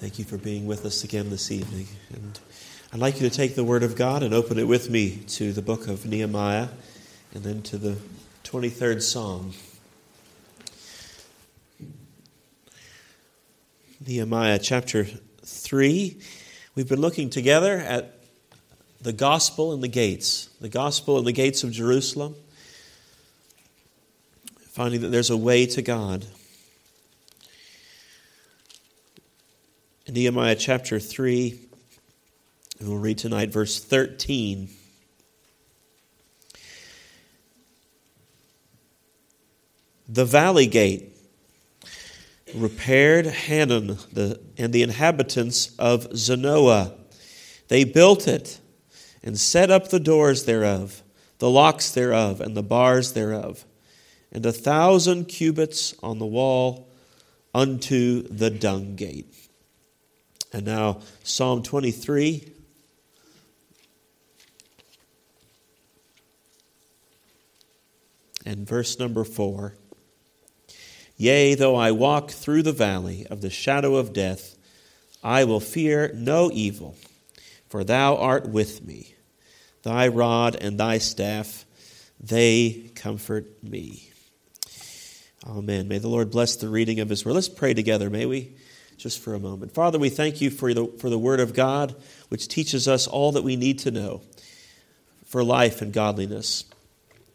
Thank you for being with us again this evening. And I'd like you to take the Word of God and open it with me to the book of Nehemiah and then to the 23rd Psalm. Nehemiah chapter 3. We've been looking together at the gospel and the gates, the gospel and the gates of Jerusalem, finding that there's a way to God. Nehemiah chapter 3, and we'll read tonight verse 13. The valley gate repaired Hanan the, and the inhabitants of Zanoah. They built it and set up the doors thereof, the locks thereof, and the bars thereof, and a thousand cubits on the wall unto the dung gate. And now, Psalm 23. And verse number 4. Yea, though I walk through the valley of the shadow of death, I will fear no evil, for thou art with me. Thy rod and thy staff, they comfort me. Amen. May the Lord bless the reading of his word. Let's pray together, may we? Just for a moment. Father, we thank you for the, for the Word of God, which teaches us all that we need to know for life and godliness.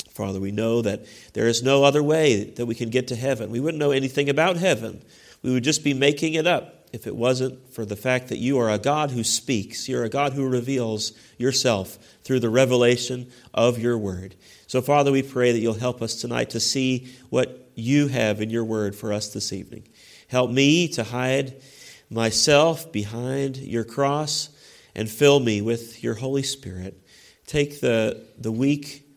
Father, we know that there is no other way that we can get to heaven. We wouldn't know anything about heaven. We would just be making it up if it wasn't for the fact that you are a God who speaks. You're a God who reveals yourself through the revelation of your word. So, Father, we pray that you'll help us tonight to see what you have in your word for us this evening. Help me to hide myself behind your cross and fill me with your Holy Spirit. Take the, the weak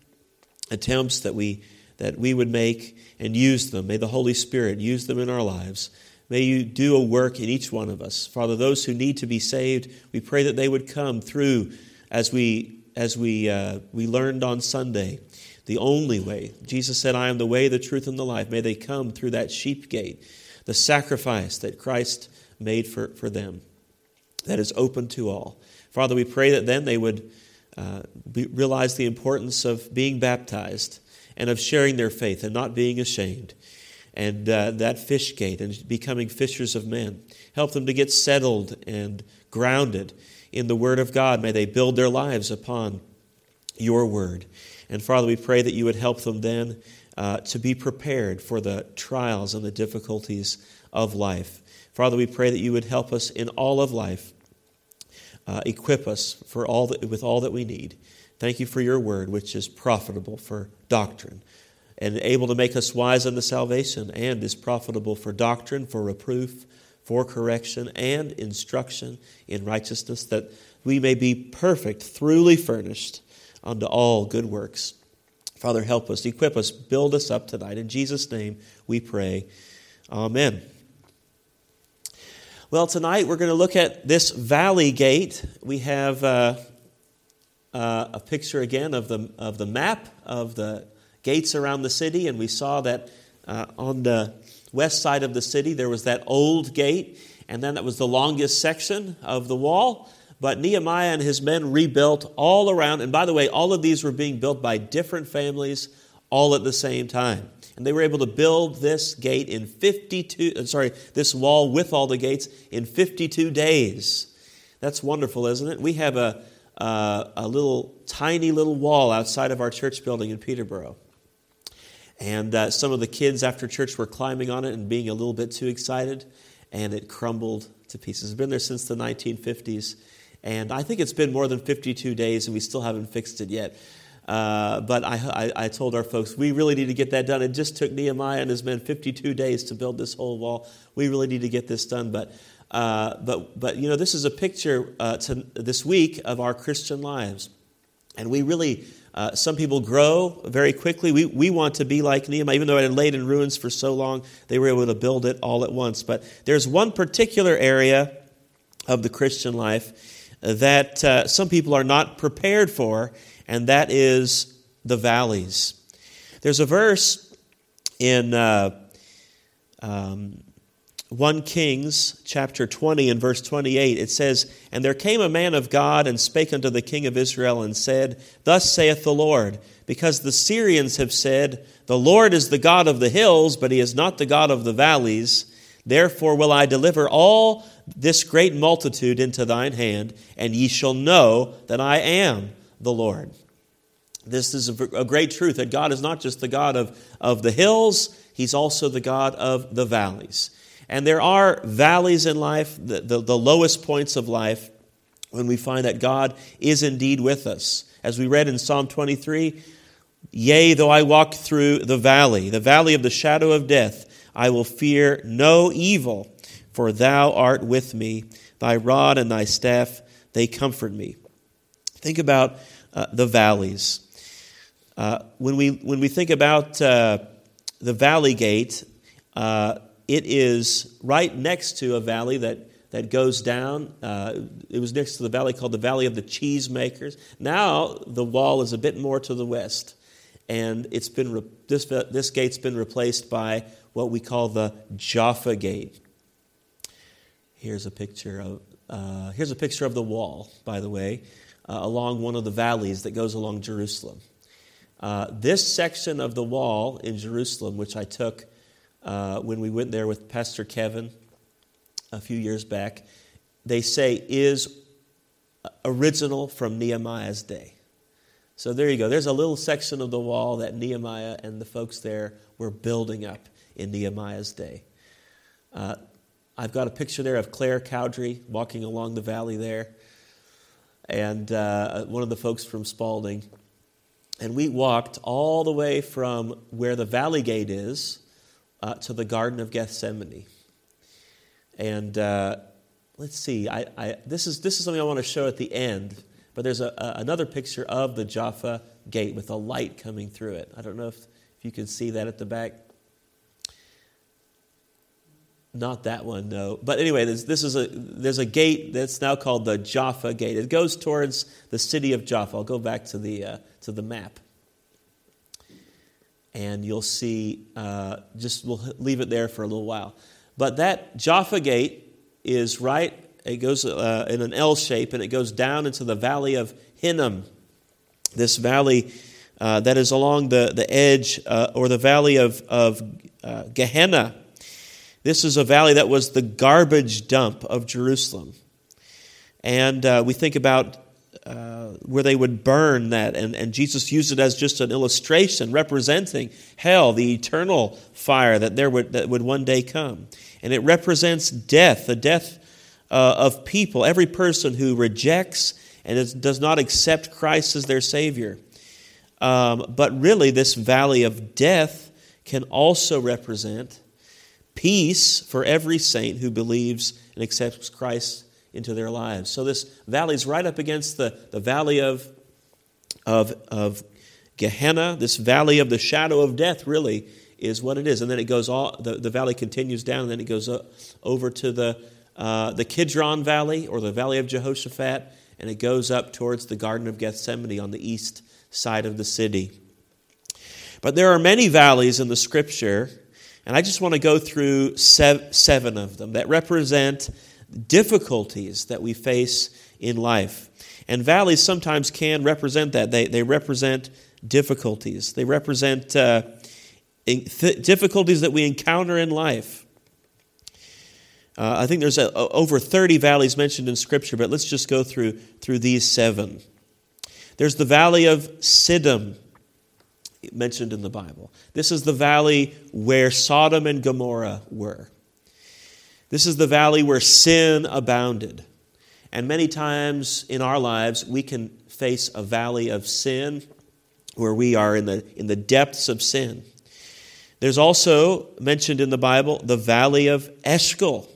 attempts that we, that we would make and use them. May the Holy Spirit use them in our lives. May you do a work in each one of us. Father, those who need to be saved, we pray that they would come through as we, as we, uh, we learned on Sunday. The only way. Jesus said, I am the way, the truth, and the life. May they come through that sheep gate the sacrifice that Christ made for, for them that is open to all. Father, we pray that then they would uh, be, realize the importance of being baptized and of sharing their faith and not being ashamed. And uh, that fish gate and becoming fishers of men. Help them to get settled and grounded in the Word of God. May they build their lives upon your Word. And Father, we pray that you would help them then uh, to be prepared for the trials and the difficulties of life. Father, we pray that you would help us in all of life, uh, equip us for all that, with all that we need. Thank you for your word, which is profitable for doctrine and able to make us wise unto salvation, and is profitable for doctrine, for reproof, for correction, and instruction in righteousness, that we may be perfect, truly furnished unto all good works. Father, help us, equip us, build us up tonight. In Jesus' name we pray. Amen. Well, tonight we're going to look at this valley gate. We have uh, uh, a picture again of the, of the map of the gates around the city, and we saw that uh, on the west side of the city there was that old gate, and then that was the longest section of the wall. But Nehemiah and his men rebuilt all around. And by the way, all of these were being built by different families all at the same time. And they were able to build this gate in 52, uh, sorry, this wall with all the gates in 52 days. That's wonderful, isn't it? We have a, uh, a little tiny little wall outside of our church building in Peterborough. And uh, some of the kids after church were climbing on it and being a little bit too excited, and it crumbled to pieces. It's been there since the 1950s. And I think it's been more than 52 days and we still haven't fixed it yet. Uh, but I, I, I, told our folks, we really need to get that done. It just took Nehemiah and his men 52 days to build this whole wall. We really need to get this done. But, uh, but, but you know, this is a picture uh, to, this week of our Christian lives. And we really, uh, some people grow very quickly. We, we want to be like Nehemiah. Even though it had laid in ruins for so long, they were able to build it all at once. But there's one particular area of the Christian life that uh, some people are not prepared for, and that is the valleys. There's a verse in uh, um, 1 Kings chapter 20 and verse 28, it says, And there came a man of God and spake unto the king of Israel and said, Thus saith the Lord, because the Syrians have said, The Lord is the God of the hills, but he is not the God of the valleys. Therefore will I deliver all this great multitude into thine hand, and ye shall know that I am the Lord. This is a great truth that God is not just the God of, of the hills, he's also the God of the valleys. And there are valleys in life, the, the, the, lowest points of life, when we find that God is indeed with us. As we read in Psalm 23, Yea, though I walk through the valley, the valley of the shadow of death, I will fear no evil, for thou art with me. Thy rod and thy staff, they comfort me. Think about uh, the valleys. Uh, when, we, when we think about uh, the valley gate, uh, it is right next to a valley that, that goes down. Uh, it was next to the valley called the Valley of the Cheesemakers. Now the wall is a bit more to the west, and it's been re- this, this gate's been replaced by what we call the Jaffa Gate. Here's a picture of uh, here's a picture of the wall, by the way, uh, along one of the valleys that goes along Jerusalem. Uh, this section of the wall in Jerusalem, which I took uh, when we went there with Pastor Kevin a few years back, they say is original from Nehemiah's day. So there you go. There's a little section of the wall that Nehemiah and the folks there were building up in Nehemiah's day. Uh, I've got a picture there of Claire Cowdrey walking along the valley there, and uh, one of the folks from Spalding. And we walked all the way from where the valley gate is uh, to the Garden of Gethsemane. And uh, let's see, I, I, this, is, this is something I want to show at the end, but there's a, a, another picture of the Jaffa gate with a light coming through it. I don't know if, if you can see that at the back. Not that one, no. But anyway, this, this is a, there's a gate that's now called the Jaffa Gate. It goes towards the city of Jaffa. I'll go back to the, uh, to the map and you'll see, uh, just we'll leave it there for a little while. But that Jaffa Gate is right, it goes uh, in an L shape and it goes down into the valley of Hinnom. This valley uh, that is along the, the edge uh, or the valley of, of uh, Gehenna. This is a valley that was the garbage dump of Jerusalem. And uh, we think about uh, where they would burn that. And, and Jesus used it as just an illustration representing hell, the eternal fire that, there would, that would one day come. And it represents death, the death uh, of people, every person who rejects and does not accept Christ as their Savior. Um, but really, this valley of death can also represent peace for every saint who believes and accepts Christ into their lives. So this valley is right up against the, the valley of, of, of Gehenna, this valley of the shadow of death, really, is what it is. And then it goes all, the, the valley continues down, and then it goes up, over to the, uh, the Kidron Valley or the Valley of Jehoshaphat, and it goes up towards the Garden of Gethsemane on the east side of the city. But there are many valleys in the scripture, and I just want to go through seven of them that represent difficulties that we face in life. And valleys sometimes can represent that. They, they represent difficulties, they represent uh, difficulties that we encounter in life. Uh, I think there's a, over 30 valleys mentioned in Scripture, but let's just go through, through these seven. There's the valley of Siddim, mentioned in the Bible. This is the valley where Sodom and Gomorrah were. This is the valley where sin abounded. And many times in our lives, we can face a valley of sin where we are in the, in the depths of sin. There's also mentioned in the Bible the valley of Eshcol.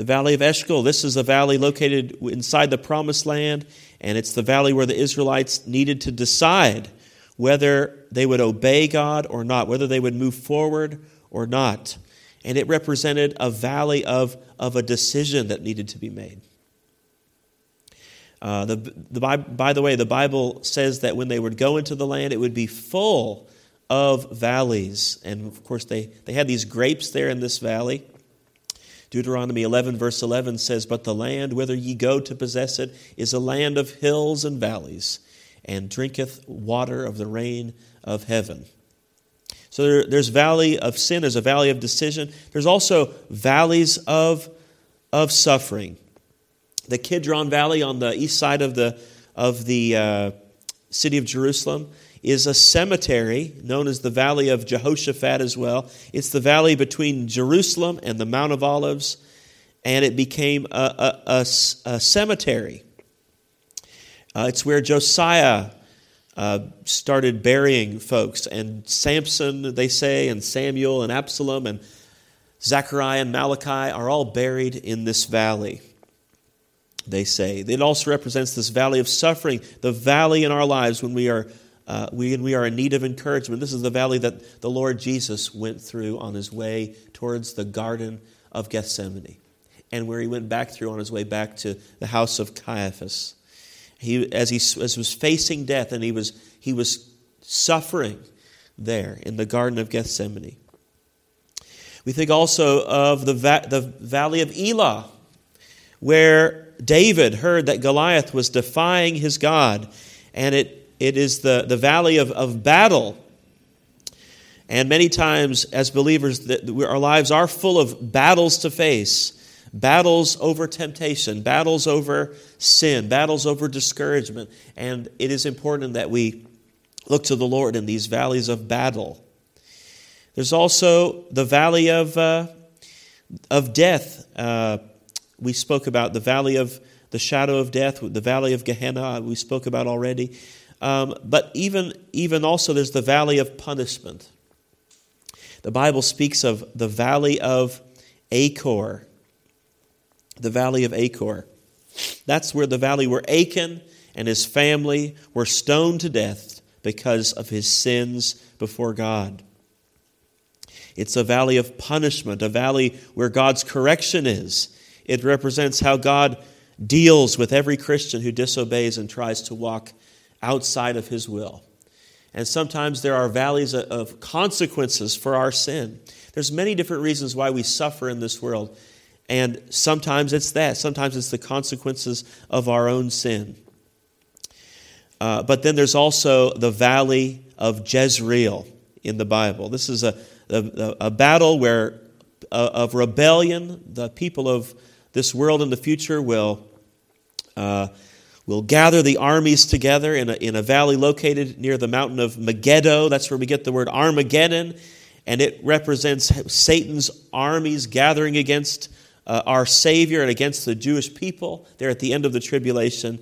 The valley of Eshcol. This is a valley located inside the promised land, and it's the valley where the Israelites needed to decide whether they would obey God or not, whether they would move forward or not and it represented a valley of, of a decision that needed to be made. Uh, the, the, by the way, the Bible says that when they would go into the land, it would be full of valleys. And of course, they, they had these grapes there in this valley. Deuteronomy 11, verse 11 says, But the land whither ye go to possess it is a land of hills and valleys, and drinketh water of the rain of heaven. So there, there's valley of sin, there's a valley of decision. There's also valleys of, of suffering. The Kidron Valley on the east side of the, of the uh, city of Jerusalem is a cemetery known as the Valley of Jehoshaphat as well. It's the valley between Jerusalem and the Mount of Olives, and it became a, a, a, a cemetery. Uh, it's where Josiah uh, started burying folks. And Samson, they say, and Samuel and Absalom and Zechariah and Malachi are all buried in this valley, they say. It also represents this valley of suffering, the valley in our lives when we are. Uh, we, we are in need of encouragement. This is the valley that the Lord Jesus went through on his way towards the Garden of Gethsemane, and where he went back through on his way back to the house of Caiaphas. He, as he as was facing death and he was, he was suffering there in the Garden of Gethsemane. We think also of the, va- the valley of Elah, where David heard that Goliath was defying his God, and it, it is the, the valley of, of battle. And many times, as believers, that our lives are full of battles to face battles over temptation, battles over sin, battles over discouragement. And it is important that we look to the Lord in these valleys of battle. There's also the valley of, uh, of death. Uh, we spoke about the valley of the shadow of death, the valley of Gehenna, we spoke about already. Um, but even, even also, there's the valley of punishment. The Bible speaks of the valley of Achor the valley of Achor. That's where the valley where Achan and his family were stoned to death because of his sins before God. It's a valley of punishment, a valley where God's correction is. It represents how God deals with every Christian who disobeys and tries to walk outside of his will. And sometimes there are valleys of consequences for our sin. There's many different reasons why we suffer in this world. And sometimes it's that. Sometimes it's the consequences of our own sin. Uh, but then there's also the valley of Jezreel in the Bible. This is a, a, a battle where uh, of rebellion. The people of this world in the future will, uh, will gather the armies together in a, in a valley located near the mountain of Megiddo. That's where we get the word Armageddon. And it represents Satan's armies gathering against uh, our Savior and against the Jewish people there at the end of the tribulation.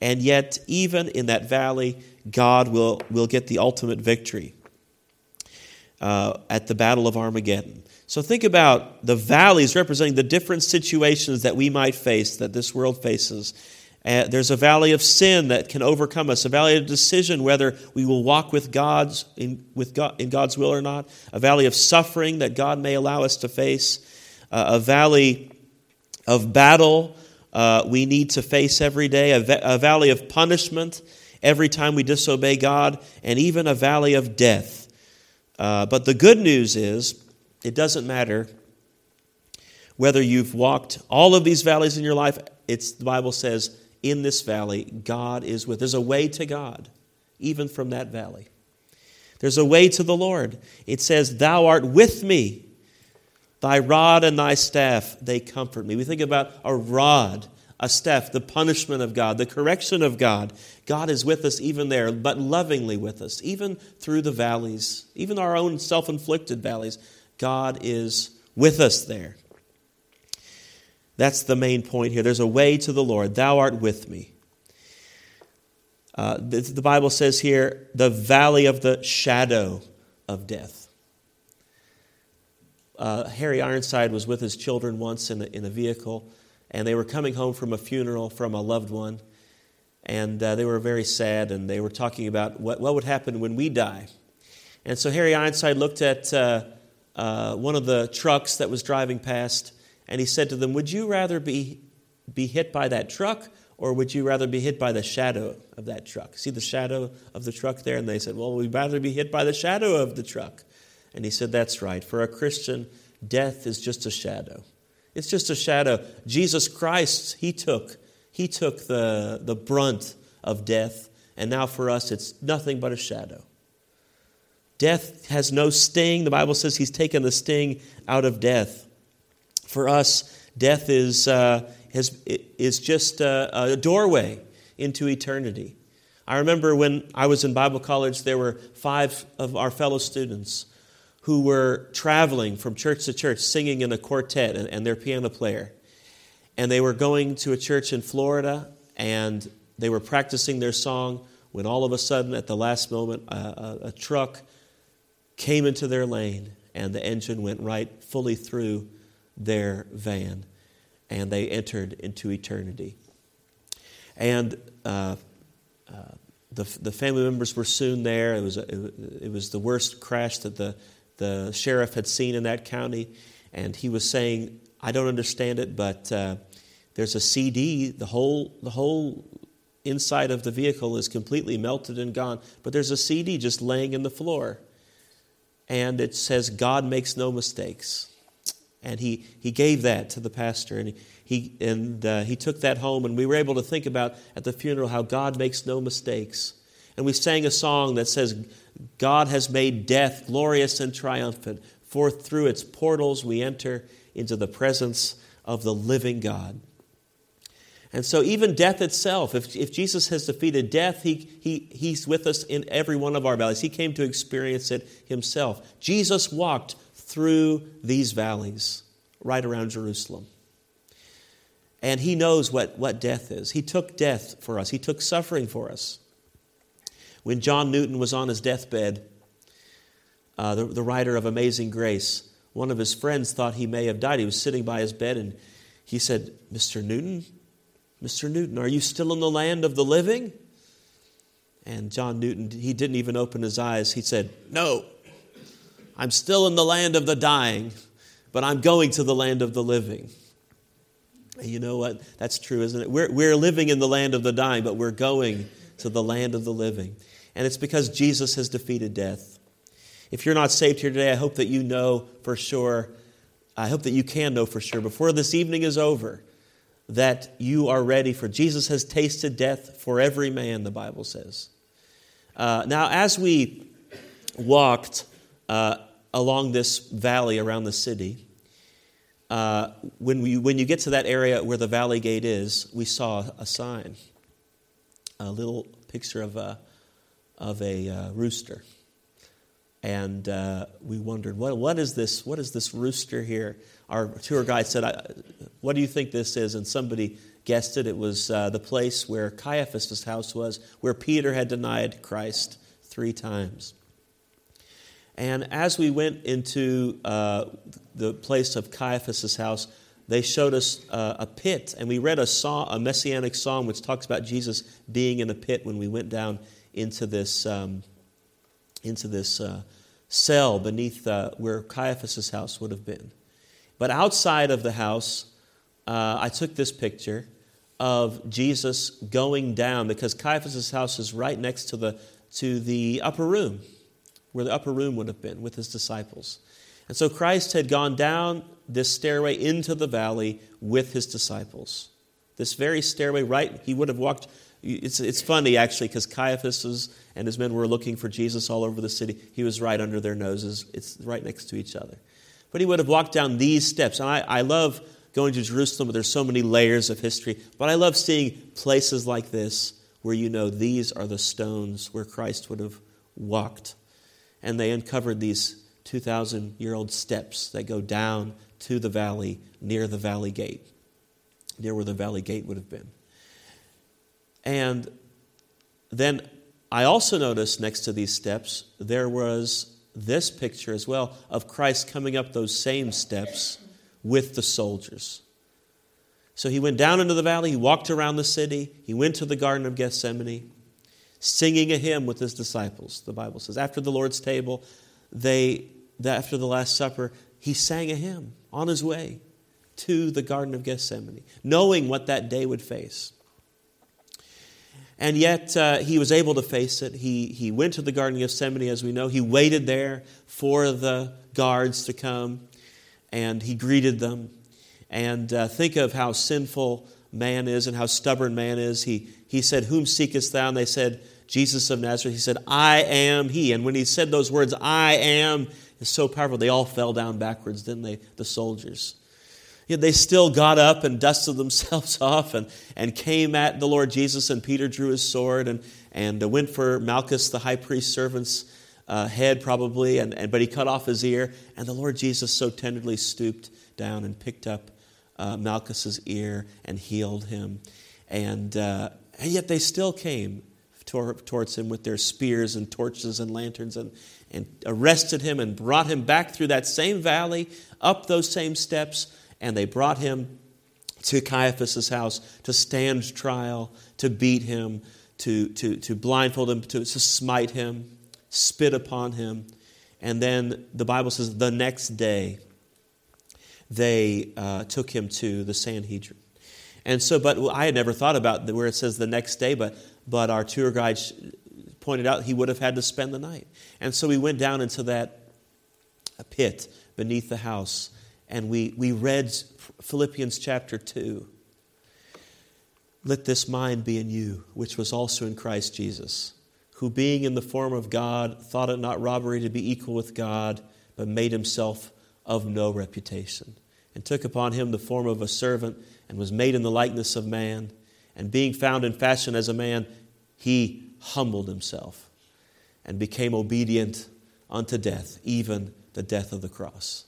And yet, even in that valley, God will, will get the ultimate victory uh, at the Battle of Armageddon. So think about the valleys representing the different situations that we might face, that this world faces. Uh, there's a valley of sin that can overcome us, a valley of decision whether we will walk with God's in, with God, in God's will or not, a valley of suffering that God may allow us to face, uh, a valley of battle uh, we need to face every day, a, a valley of punishment every time we disobey God, and even a valley of death. Uh, but the good news is, it doesn't matter whether you've walked all of these valleys in your life. It's the Bible says, in this valley, God is with. There's a way to God, even from that valley. There's a way to the Lord. It says, Thou art with me. Thy rod and thy staff, they comfort me. We think about a rod, a staff, the punishment of God, the correction of God. God is with us even there, but lovingly with us, even through the valleys, even our own self inflicted valleys. God is with us there. That's the main point here. There's a way to the Lord. Thou art with me. Uh, the, the Bible says here, the valley of the shadow of death. Uh, Harry Ironside was with his children once in a, in a vehicle, and they were coming home from a funeral from a loved one, and uh, they were very sad, and they were talking about what, what would happen when we die. And so Harry Ironside looked at uh, uh, one of the trucks that was driving past, and he said to them, Would you rather be, be hit by that truck, or would you rather be hit by the shadow of that truck? See the shadow of the truck there? And they said, Well, we'd rather be hit by the shadow of the truck. And he said, That's right. For a Christian, death is just a shadow. It's just a shadow. Jesus Christ, He took, He took the, the brunt of death, and now for us it's nothing but a shadow. Death has no sting. The Bible says He's taken the sting out of death. For us, death is, uh, has, is just a, a doorway into eternity. I remember when I was in Bible college, there were five of our fellow students who were traveling from church to church singing in a quartet and, and their piano player. And they were going to a church in Florida and they were practicing their song when all of a sudden, at the last moment, a, a, a truck came into their lane and the engine went right fully through their van and they entered into eternity. And uh, uh, the, the family members were soon there. It was, a, it was the worst crash that the, the sheriff had seen in that county. And he was saying, I don't understand it, but uh, there's a CD. The whole, the whole inside of the vehicle is completely melted and gone, but there's a CD just laying in the floor. And it says, God makes no mistakes. And he, he gave that to the pastor, and he, and, uh, he took that home, and we were able to think about at the funeral how God makes no mistakes. And we sang a song that says, God has made death glorious and triumphant. For through its portals we enter into the presence of the living God. And so, even death itself, if, if Jesus has defeated death, he, he, he's with us in every one of our valleys. He came to experience it himself. Jesus walked through these valleys right around Jerusalem. And he knows what, what death is. He took death for us, he took suffering for us. When John Newton was on his deathbed, uh, the, the writer of Amazing Grace, one of his friends thought he may have died. He was sitting by his bed and he said, Mr. Newton, Mr. Newton, are you still in the land of the living? And John Newton, he didn't even open his eyes. He said, No, I'm still in the land of the dying, but I'm going to the land of the living. And you know what? That's true, isn't it? We're, we're living in the land of the dying, but we're going to the land of the living. And it's because Jesus has defeated death. If you're not saved here today, I hope that you know for sure, I hope that you can know for sure before this evening is over that you are ready for. Jesus has tasted death for every man, the Bible says. Uh, now, as we walked uh, along this valley around the city. Uh, when, we, when you get to that area where the valley gate is, we saw a sign, a little picture of a, of a uh, rooster. And uh, we wondered, what, what, is this, what is this rooster here? Our tour guide said, What do you think this is? And somebody guessed it. It was uh, the place where Caiaphas' house was, where Peter had denied Christ three times. And as we went into uh, the place of Caiaphas' house, they showed us uh, a pit, and we read a, song, a messianic psalm which talks about Jesus being in a pit when we went down into this, um, into this uh, cell beneath uh, where Caiaphas' house would have been. But outside of the house, uh, I took this picture of Jesus going down because Caiaphas' house is right next to the, to the upper room where the upper room would have been with his disciples. And so Christ had gone down this stairway into the valley with his disciples. This very stairway, right? He would have walked. It's, it's funny, actually, because Caiaphas and his men were looking for Jesus all over the city. He was right under their noses. It's right next to each other. But he would have walked down these steps. And I, I love going to Jerusalem, but there's so many layers of history. But I love seeing places like this where you know these are the stones where Christ would have walked and they uncovered these 2,000 year old steps that go down to the valley near the valley gate, near where the valley gate would have been. And then I also noticed next to these steps, there was this picture as well of Christ coming up those same steps with the soldiers. So he went down into the valley, he walked around the city, he went to the Garden of Gethsemane singing a hymn with his disciples, the Bible says. After the Lord's table, they, after the Last Supper, he sang a hymn on his way to the Garden of Gethsemane, knowing what that day would face. And yet uh, he was able to face it. He, he went to the Garden of Gethsemane, as we know. He waited there for the guards to come, and he greeted them. and uh, think of how sinful man is and how stubborn man is. He, he said, Whom seekest thou? And they said, Jesus of Nazareth. He said, I am he. And when he said those words, I am, is so powerful, they all fell down backwards, didn't they? The soldiers. Yet they still got up and dusted themselves off and, and came at the Lord Jesus. And Peter drew his sword and, and went for Malchus, the high priest's servant's uh, head, probably. And, and, but he cut off his ear. And the Lord Jesus so tenderly stooped down and picked up uh, Malchus's ear and healed him. And, uh, and yet they still came tor- towards him with their spears and torches and lanterns and, and arrested him and brought him back through that same valley, up those same steps, and they brought him to Caiaphas's house to stand trial, to beat him, to, to, to blindfold him, to, to smite him, spit upon him. And then the Bible says the next day, they uh, took him to the Sanhedrin. And so, but I had never thought about where it says the next day, but, but our tour guide pointed out he would have had to spend the night. And so we went down into that pit beneath the house and we, we read Philippians chapter 2. Let this mind be in you, which was also in Christ Jesus, who being in the form of God, thought it not robbery to be equal with God, but made himself of no reputation, and took upon him the form of a servant, and was made in the likeness of man. And being found in fashion as a man, he humbled himself and became obedient unto death, even the death of the cross.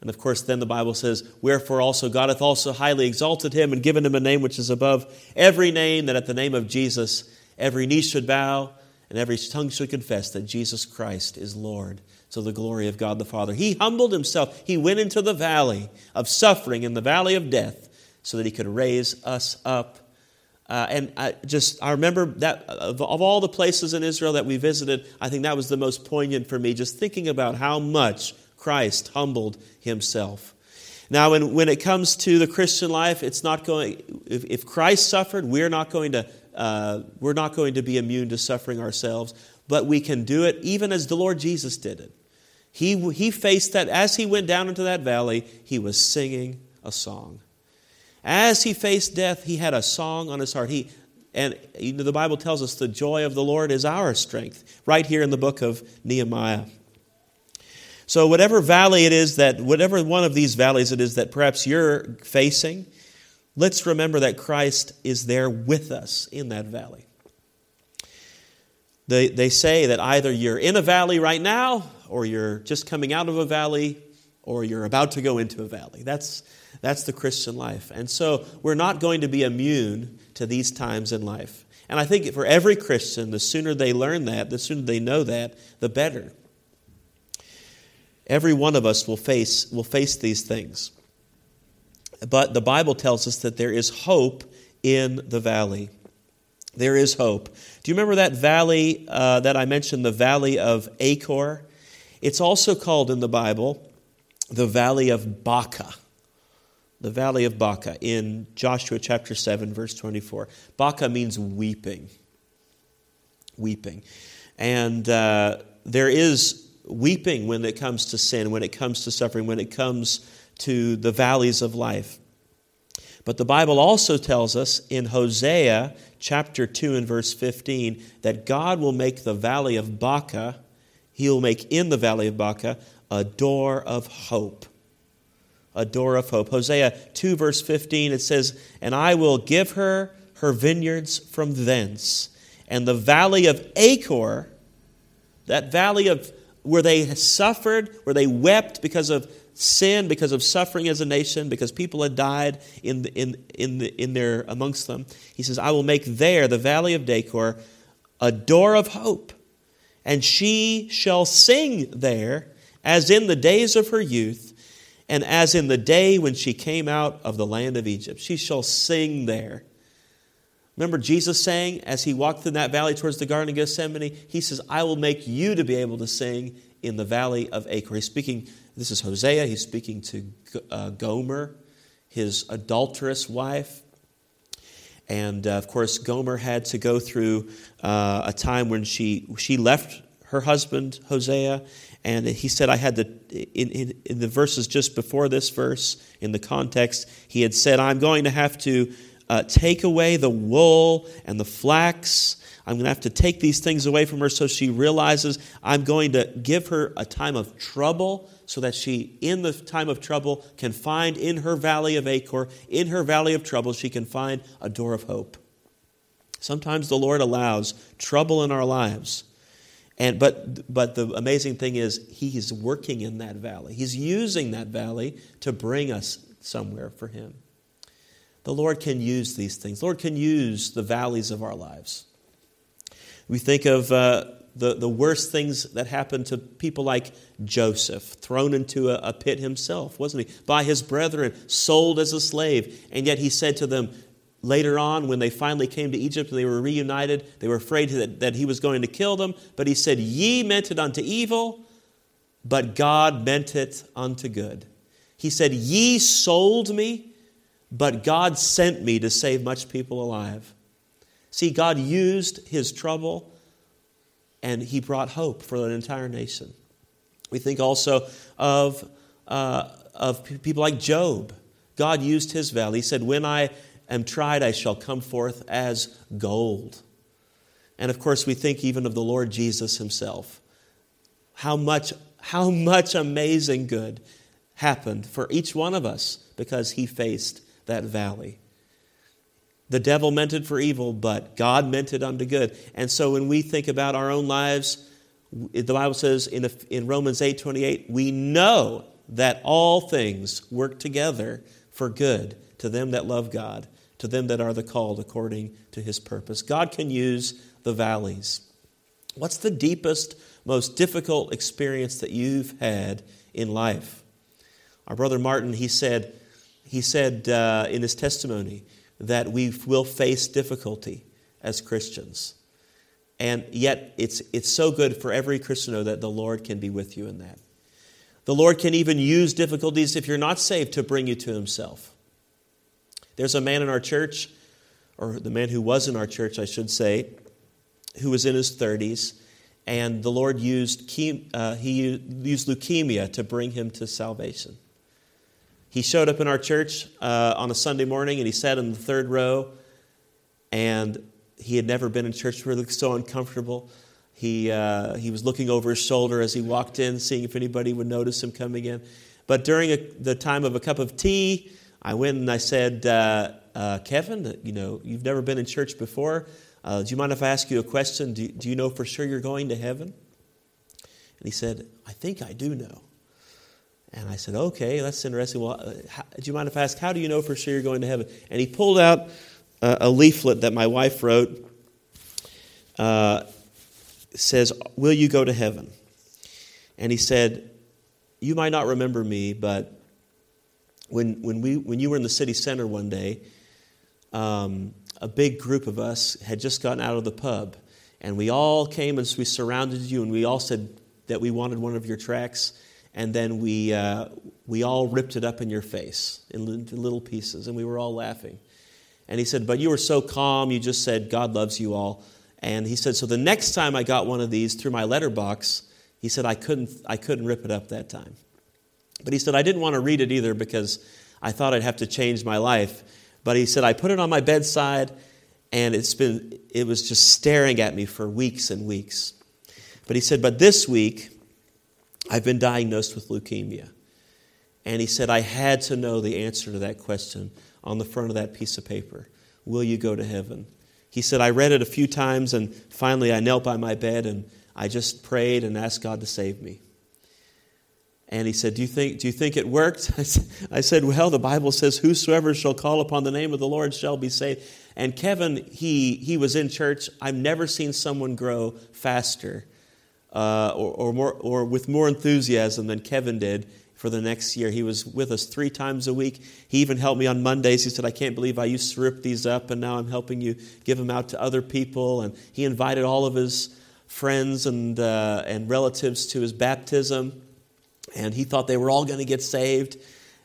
And of course, then the Bible says, Wherefore also God hath also highly exalted him and given him a name which is above every name, that at the name of Jesus every knee should bow and every tongue should confess that Jesus Christ is Lord to the glory of God the Father. He humbled himself. He went into the valley of suffering, in the valley of death, so that he could raise us up. Uh, and I just, I remember that of, of all the places in Israel that we visited, I think that was the most poignant for me, just thinking about how much Christ humbled himself. Now, when, when it comes to the Christian life, it's not going, if, if Christ suffered, we're not going to, uh, we're not going to be immune to suffering ourselves, but we can do it even as the Lord Jesus did it. He, he faced that, as he went down into that valley, he was singing a song. As he faced death, he had a song on his heart. He, and you know, the Bible tells us the joy of the Lord is our strength, right here in the book of Nehemiah. So, whatever valley it is that, whatever one of these valleys it is that perhaps you're facing, let's remember that Christ is there with us in that valley. They, they say that either you're in a valley right now, or you're just coming out of a valley, or you're about to go into a valley. That's, that's the Christian life. And so we're not going to be immune to these times in life. And I think for every Christian, the sooner they learn that, the sooner they know that, the better. Every one of us will face, will face these things. But the Bible tells us that there is hope in the valley. There is hope. Do you remember that valley uh, that I mentioned, the valley of Achor? It's also called in the Bible the valley of Baca. The valley of Baca in Joshua chapter 7, verse 24. Baca means weeping. Weeping. And uh, there is weeping when it comes to sin, when it comes to suffering, when it comes to the valleys of life. But the Bible also tells us in Hosea chapter 2 and verse 15 that God will make the valley of Baca, He will make in the valley of Baca a door of hope. A door of hope. Hosea 2 verse 15 it says, And I will give her her vineyards from thence, and the valley of Achor, that valley of where they suffered, where they wept because of sin, because of suffering as a nation, because people had died in, the, in, in, the, in their, amongst them. He says, I will make there, the valley of Achor, a door of hope, and she shall sing there as in the days of her youth, and as in the day when she came out of the land of Egypt. She shall sing there. Remember Jesus saying as he walked in that valley towards the Garden of Gethsemane, he says, I will make you to be able to sing in the valley of Achor. He's speaking, this is Hosea, he's speaking to uh, Gomer, his adulterous wife. And uh, of course, Gomer had to go through uh, a time when she, she left her husband, Hosea, and he said, I had the, in, in, in, the verses just before this verse, in the context, he had said, I'm going to have to uh, take away the wool and the flax. I'm going to have to take these things away from her so she realizes I'm going to give her a time of trouble so that she, in the time of trouble, can find in her valley of Achor, in her valley of trouble, she can find a door of hope. Sometimes the Lord allows trouble in our lives and, but, but the amazing thing is, He is working in that valley. He's using that valley to bring us somewhere for Him. The Lord can use these things. The Lord can use the valleys of our lives. We think of uh, the, the worst things that happened to people like Joseph, thrown into a, a pit himself, wasn't he? By his brethren, sold as a slave. And yet he said to them, Later on, when they finally came to Egypt and they were reunited, they were afraid that, that he was going to kill them. But he said, Ye meant it unto evil, but God meant it unto good. He said, Ye sold me, but God sent me to save much people alive. See, God used his trouble and he brought hope for an entire nation. We think also of, uh, of people like Job. God used his valley. He said, When I am tried, I shall come forth as gold. And of course, we think even of the Lord Jesus himself. How much, how much amazing good happened for each one of us because he faced that valley. The devil meant it for evil, but God meant it unto good. And so when we think about our own lives, the Bible says in, in Romans 8 28, we know that all things work together for good to them that love God to them that are the called according to his purpose. God can use the valleys. What's the deepest, most difficult experience that you've had in life? Our brother Martin, he said, he said uh, in his testimony that we will face difficulty as Christians. And yet, it's, it's so good for every Christian to know that the Lord can be with you in that. The Lord can even use difficulties if you're not saved to bring you to Himself. There's a man in our church, or the man who was in our church, I should say, who was in his 30s, and the Lord used, uh, he used leukemia to bring him to salvation. He showed up in our church uh, on a Sunday morning and he sat in the third row, and he had never been in church before. He looked so uncomfortable. He, uh, he was looking over his shoulder as he walked in, seeing if anybody would notice him coming in. But during a, the time of a cup of tea, I went and I said, uh, uh, Kevin, you know, you've never been in church before. Uh, do you mind if I ask you a question? Do, do you know for sure you're going to heaven? And he said, I think I do know. And I said, okay, that's interesting. Well, uh, how, do you mind if I ask, how do you know for sure you're going to heaven? And he pulled out a leaflet that my wife wrote. Uh, says, Will you go to heaven? And he said, You might not remember me, but when, when, we, when you were in the city center one day, um, a big group of us had just gotten out of the pub. And we all came and we surrounded you, and we all said that we wanted one of your tracts. And then we, uh, we all ripped it up in your face in little pieces, and we were all laughing. And he said, But you were so calm, you just said, God loves you all. And he said, So the next time I got one of these through my letterbox, he said, I couldn't, I couldn't rip it up that time. But he said, I didn't want to read it either because I thought I'd have to change my life. But he said, I put it on my bedside and it's been, it was just staring at me for weeks and weeks. But he said, But this week, I've been diagnosed with leukemia. And he said, I had to know the answer to that question on the front of that piece of paper Will you go to heaven? He said, I read it a few times and finally I knelt by my bed and I just prayed and asked God to save me. And he said, Do you think, do you think it worked? I said, Well, the Bible says, Whosoever shall call upon the name of the Lord shall be saved. And Kevin, he, he was in church. I've never seen someone grow faster uh, or, or, more, or with more enthusiasm than Kevin did for the next year. He was with us three times a week. He even helped me on Mondays. He said, I can't believe I used to rip these up, and now I'm helping you give them out to other people. And he invited all of his friends and, uh, and relatives to his baptism and he thought they were all going to get saved,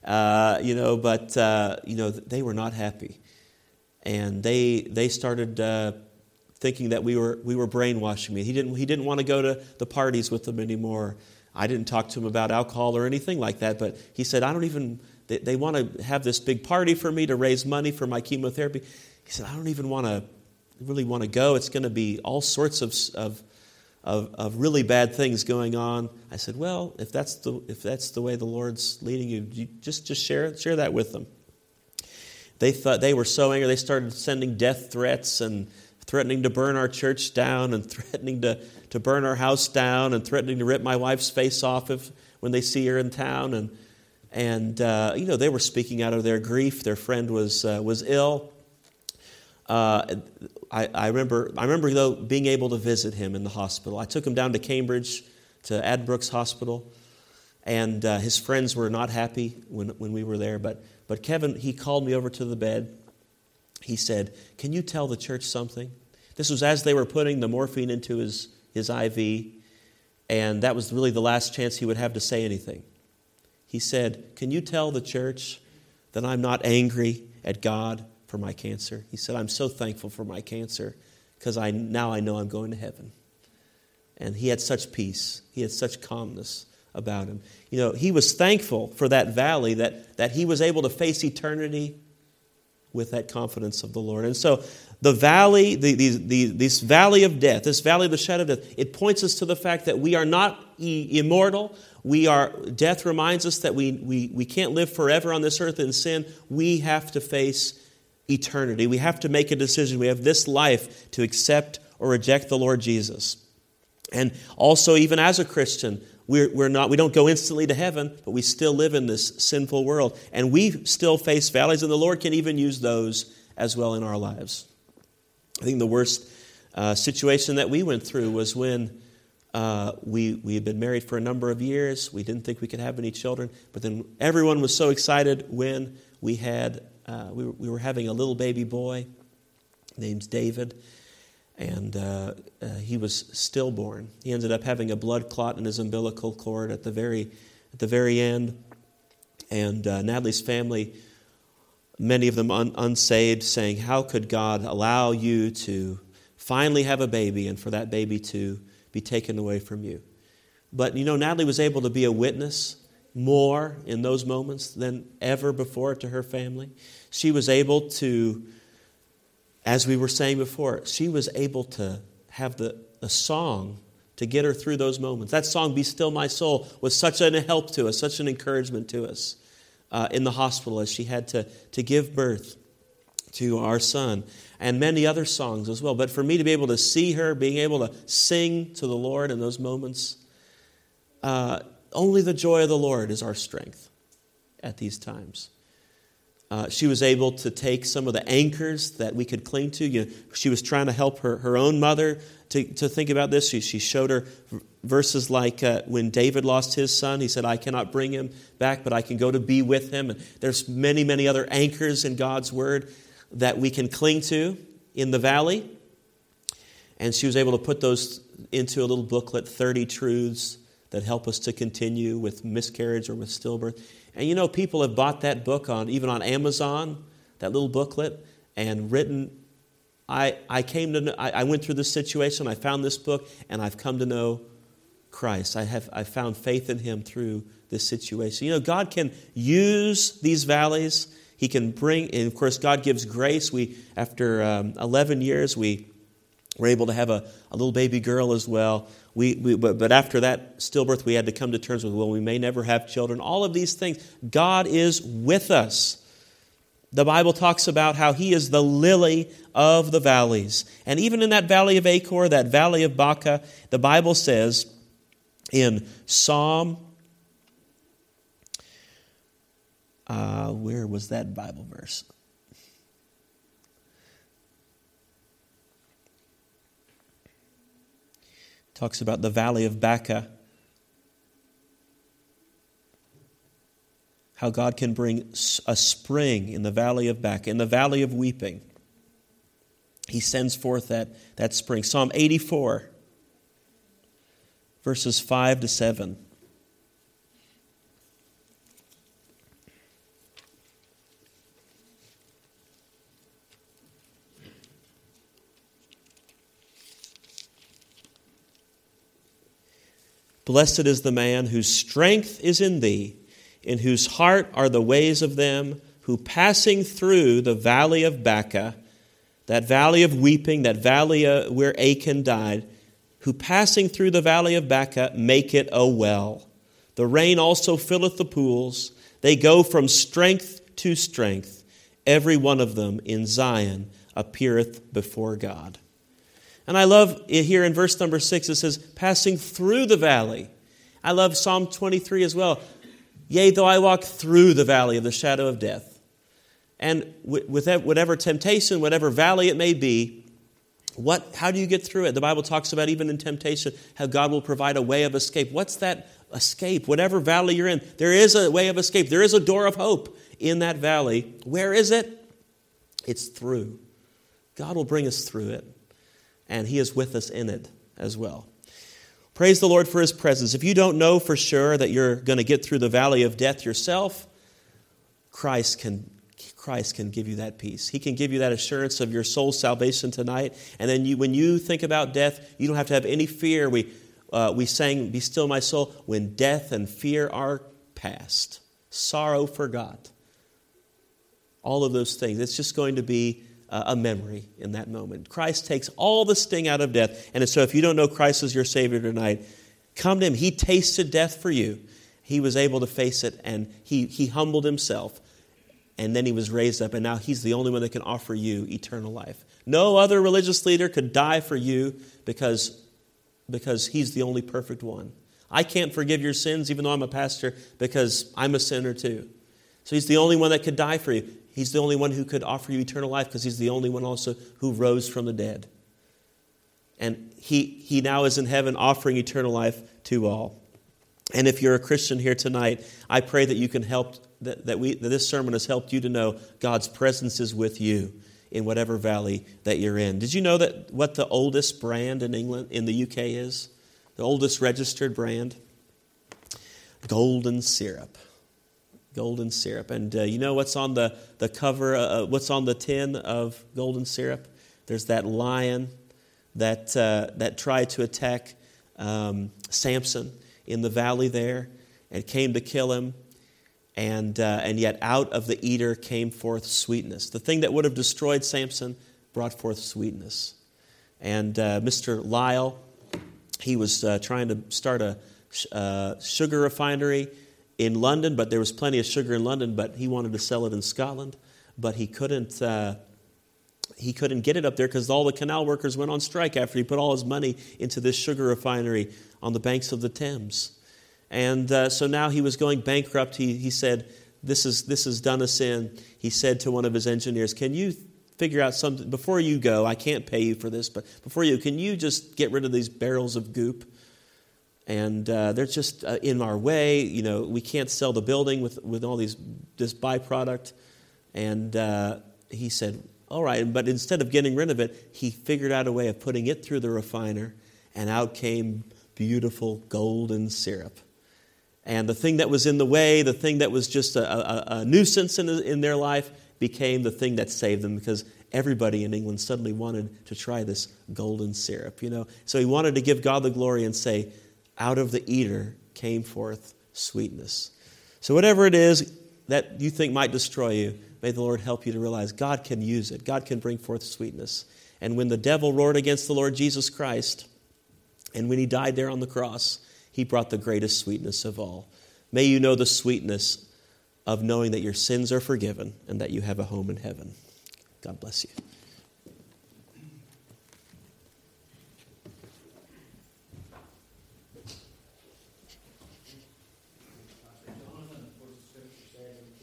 uh, you know, but, uh, you know, they were not happy. And they, they started uh, thinking that we were, we were brainwashing me. He didn't, he didn't want to go to the parties with them anymore. I didn't talk to him about alcohol or anything like that, but he said, I don't even, they, they want to have this big party for me to raise money for my chemotherapy. He said, I don't even want to really want to go. It's going to be all sorts of, of, of, of, really bad things going on. I said, well, if that's the, if that's the way the Lord's leading you, you just, just share, share that with them. They thought they were so angry, they started sending death threats and threatening to burn our church down and threatening to, to burn our house down and threatening to rip my wife's face off if, when they see her in town. And, and uh, you know, they were speaking out of their grief. Their friend was, uh, was ill. Uh, I, I, remember, I remember, though, being able to visit him in the hospital. I took him down to Cambridge to Addenbrooke's Hospital, and uh, his friends were not happy when, when we were there. But, but Kevin, he called me over to the bed he said, Can you tell the church something? This was as they were putting the morphine into his, his IV, and that was really the last chance he would have to say anything. He said, Can you tell the church that I'm not angry at God for my cancer? He said, I'm so thankful for my cancer because I, now I know I'm going to heaven. And he had such peace, he had such calmness about him. You know, he was thankful for that valley that, that he was able to face eternity with that confidence of the Lord. And so the valley, the, the, the, this valley of death, this valley of the shadow of death, it points us to the fact that we are not immortal. We are, death reminds us that we, we, we can't live forever on this earth in sin. We have to face eternity. We have to make a decision. We have this life to accept or reject the Lord Jesus. And also, even as a Christian, we're, we're not, we don't go instantly to heaven, but we still live in this sinful world. And we still face valleys, and the Lord can even use those as well in our lives. I think the worst uh, situation that we went through was when uh, we, we had been married for a number of years. We didn't think we could have any children, but then everyone was so excited when we had, uh, we, were, we were having a little baby boy named David and uh, uh, he was stillborn. He ended up having a blood clot in his umbilical cord at the very, at the very end. And uh, Natalie's family, many of them un- unsaved, saying, How could God allow you to finally have a baby and for that baby to be taken away from you? But you know, Natalie was able to be a witness more in those moments than ever before to her family. She was able to as we were saying before, she was able to have the, a song to get her through those moments. That song, Be Still My Soul, was such a help to us, such an encouragement to us uh, in the hospital as she had to, to give birth to our son, and many other songs as well. But for me to be able to see her, being able to sing to the Lord in those moments, uh, only the joy of the Lord is our strength at these times. Uh, she was able to take some of the anchors that we could cling to. You know, she was trying to help her, her own mother to, to think about this. She, she showed her verses like uh, when David lost his son, he said, I cannot bring him back, but I can go to be with him. And there's many, many other anchors in God's word that we can cling to in the valley. And she was able to put those into a little booklet 30 truths that help us to continue with miscarriage or with stillbirth. And you know, people have bought that book on even on Amazon, that little booklet, and written. I, I came to know, I, I went through this situation, I found this book, and I've come to know Christ. I have I found faith in him through this situation. You know, God can use these valleys. He can bring, and of course, God gives grace. We, after um, 11 years, we were able to have a, a little baby girl as well. We, we, but, but after that stillbirth, we had to come to terms with, well, we may never have children. All of these things, God is with us. The Bible talks about how He is the lily of the valleys. And even in that valley of Achor, that valley of Baca, the Bible says in Psalm, uh, where was that Bible verse? Talks about the valley of Baca. How God can bring a spring in the valley of Baca, in the valley of weeping. He sends forth that, that spring. Psalm 84, verses 5 to 7. Blessed is the man whose strength is in thee, in whose heart are the ways of them who passing through the valley of Baca, that valley of weeping, that valley uh, where Achan died, who passing through the valley of Baca make it a well. The rain also filleth the pools. They go from strength to strength. Every one of them in Zion appeareth before God. And I love here in verse number six, it says, passing through the valley. I love Psalm 23 as well. Yea, though I walk through the valley of the shadow of death. And with whatever temptation, whatever valley it may be, what, how do you get through it? The Bible talks about even in temptation how God will provide a way of escape. What's that escape? Whatever valley you're in, there is a way of escape. There is a door of hope in that valley. Where is it? It's through. God will bring us through it, and He is with us in it as well. Praise the Lord for His presence. If you don't know for sure that you're going to get through the valley of death yourself, Christ can Christ can give you that peace. He can give you that assurance of your soul's salvation tonight. And then you, when you think about death, you don't have to have any fear. We, uh, we sang, Be still, my soul, when death and fear are past, sorrow forgot. All of those things. It's just going to be a memory in that moment. Christ takes all the sting out of death. And so if you don't know Christ as your Savior tonight, come to Him. He tasted death for you. He was able to face it and he, he humbled himself and then he was raised up, and now he's the only one that can offer you eternal life. No other religious leader could die for you because, because he's the only perfect one. I can't forgive your sins, even though I'm a pastor, because I'm a sinner too. So he's the only one that could die for you. He's the only one who could offer you eternal life because he's the only one also who rose from the dead. And he, he now is in heaven offering eternal life to all. And if you're a Christian here tonight, I pray that you can help that, that, we, that this sermon has helped you to know God's presence is with you in whatever valley that you're in. Did you know that what the oldest brand in England, in the UK is? The oldest registered brand? Golden syrup. Golden syrup. And uh, you know what's on the, the cover, uh, uh, what's on the tin of golden syrup? There's that lion that, uh, that tried to attack um, Samson in the valley there and came to kill him and, uh, and yet out of the eater came forth sweetness. The thing that would have destroyed Samson brought forth sweetness. And uh, Mr. Lyle, he was trying to start a sugar refinery in London, but there was plenty of sugar in London, but he wanted to sell it in Scotland, but he couldn't. Uh, he couldn't get it up there because all the canal workers went on strike after he put all his money into this sugar refinery on the banks of the Thames. And uh, so now he was going bankrupt. He, he said, this is, this has done us in. He said to one of his engineers, Can you figure out something? Before you go, I can't pay you for this, but before you, can you just get rid of these barrels of goop? And uh, they're just uh, in our way. You know, we can't sell the building with, with all these this byproduct. And uh, he said, All right. But instead of getting rid of it, he figured out a way of putting it through the refiner, and out came beautiful golden syrup. And the thing that was in the way, the thing that was just a, a, a nuisance in, in their life, became the thing that saved them because everybody in England suddenly wanted to try this golden syrup, you know. So he wanted to give God the glory and say, out of the eater came forth sweetness. So whatever it is that you think might destroy you, may the Lord help you to realize God can use it. God can bring forth sweetness. And when the devil roared against the Lord Jesus Christ, and when he died there on the cross, he brought the greatest sweetness of all. May you know the sweetness of knowing that your sins are forgiven and that you have a home in heaven. God bless you.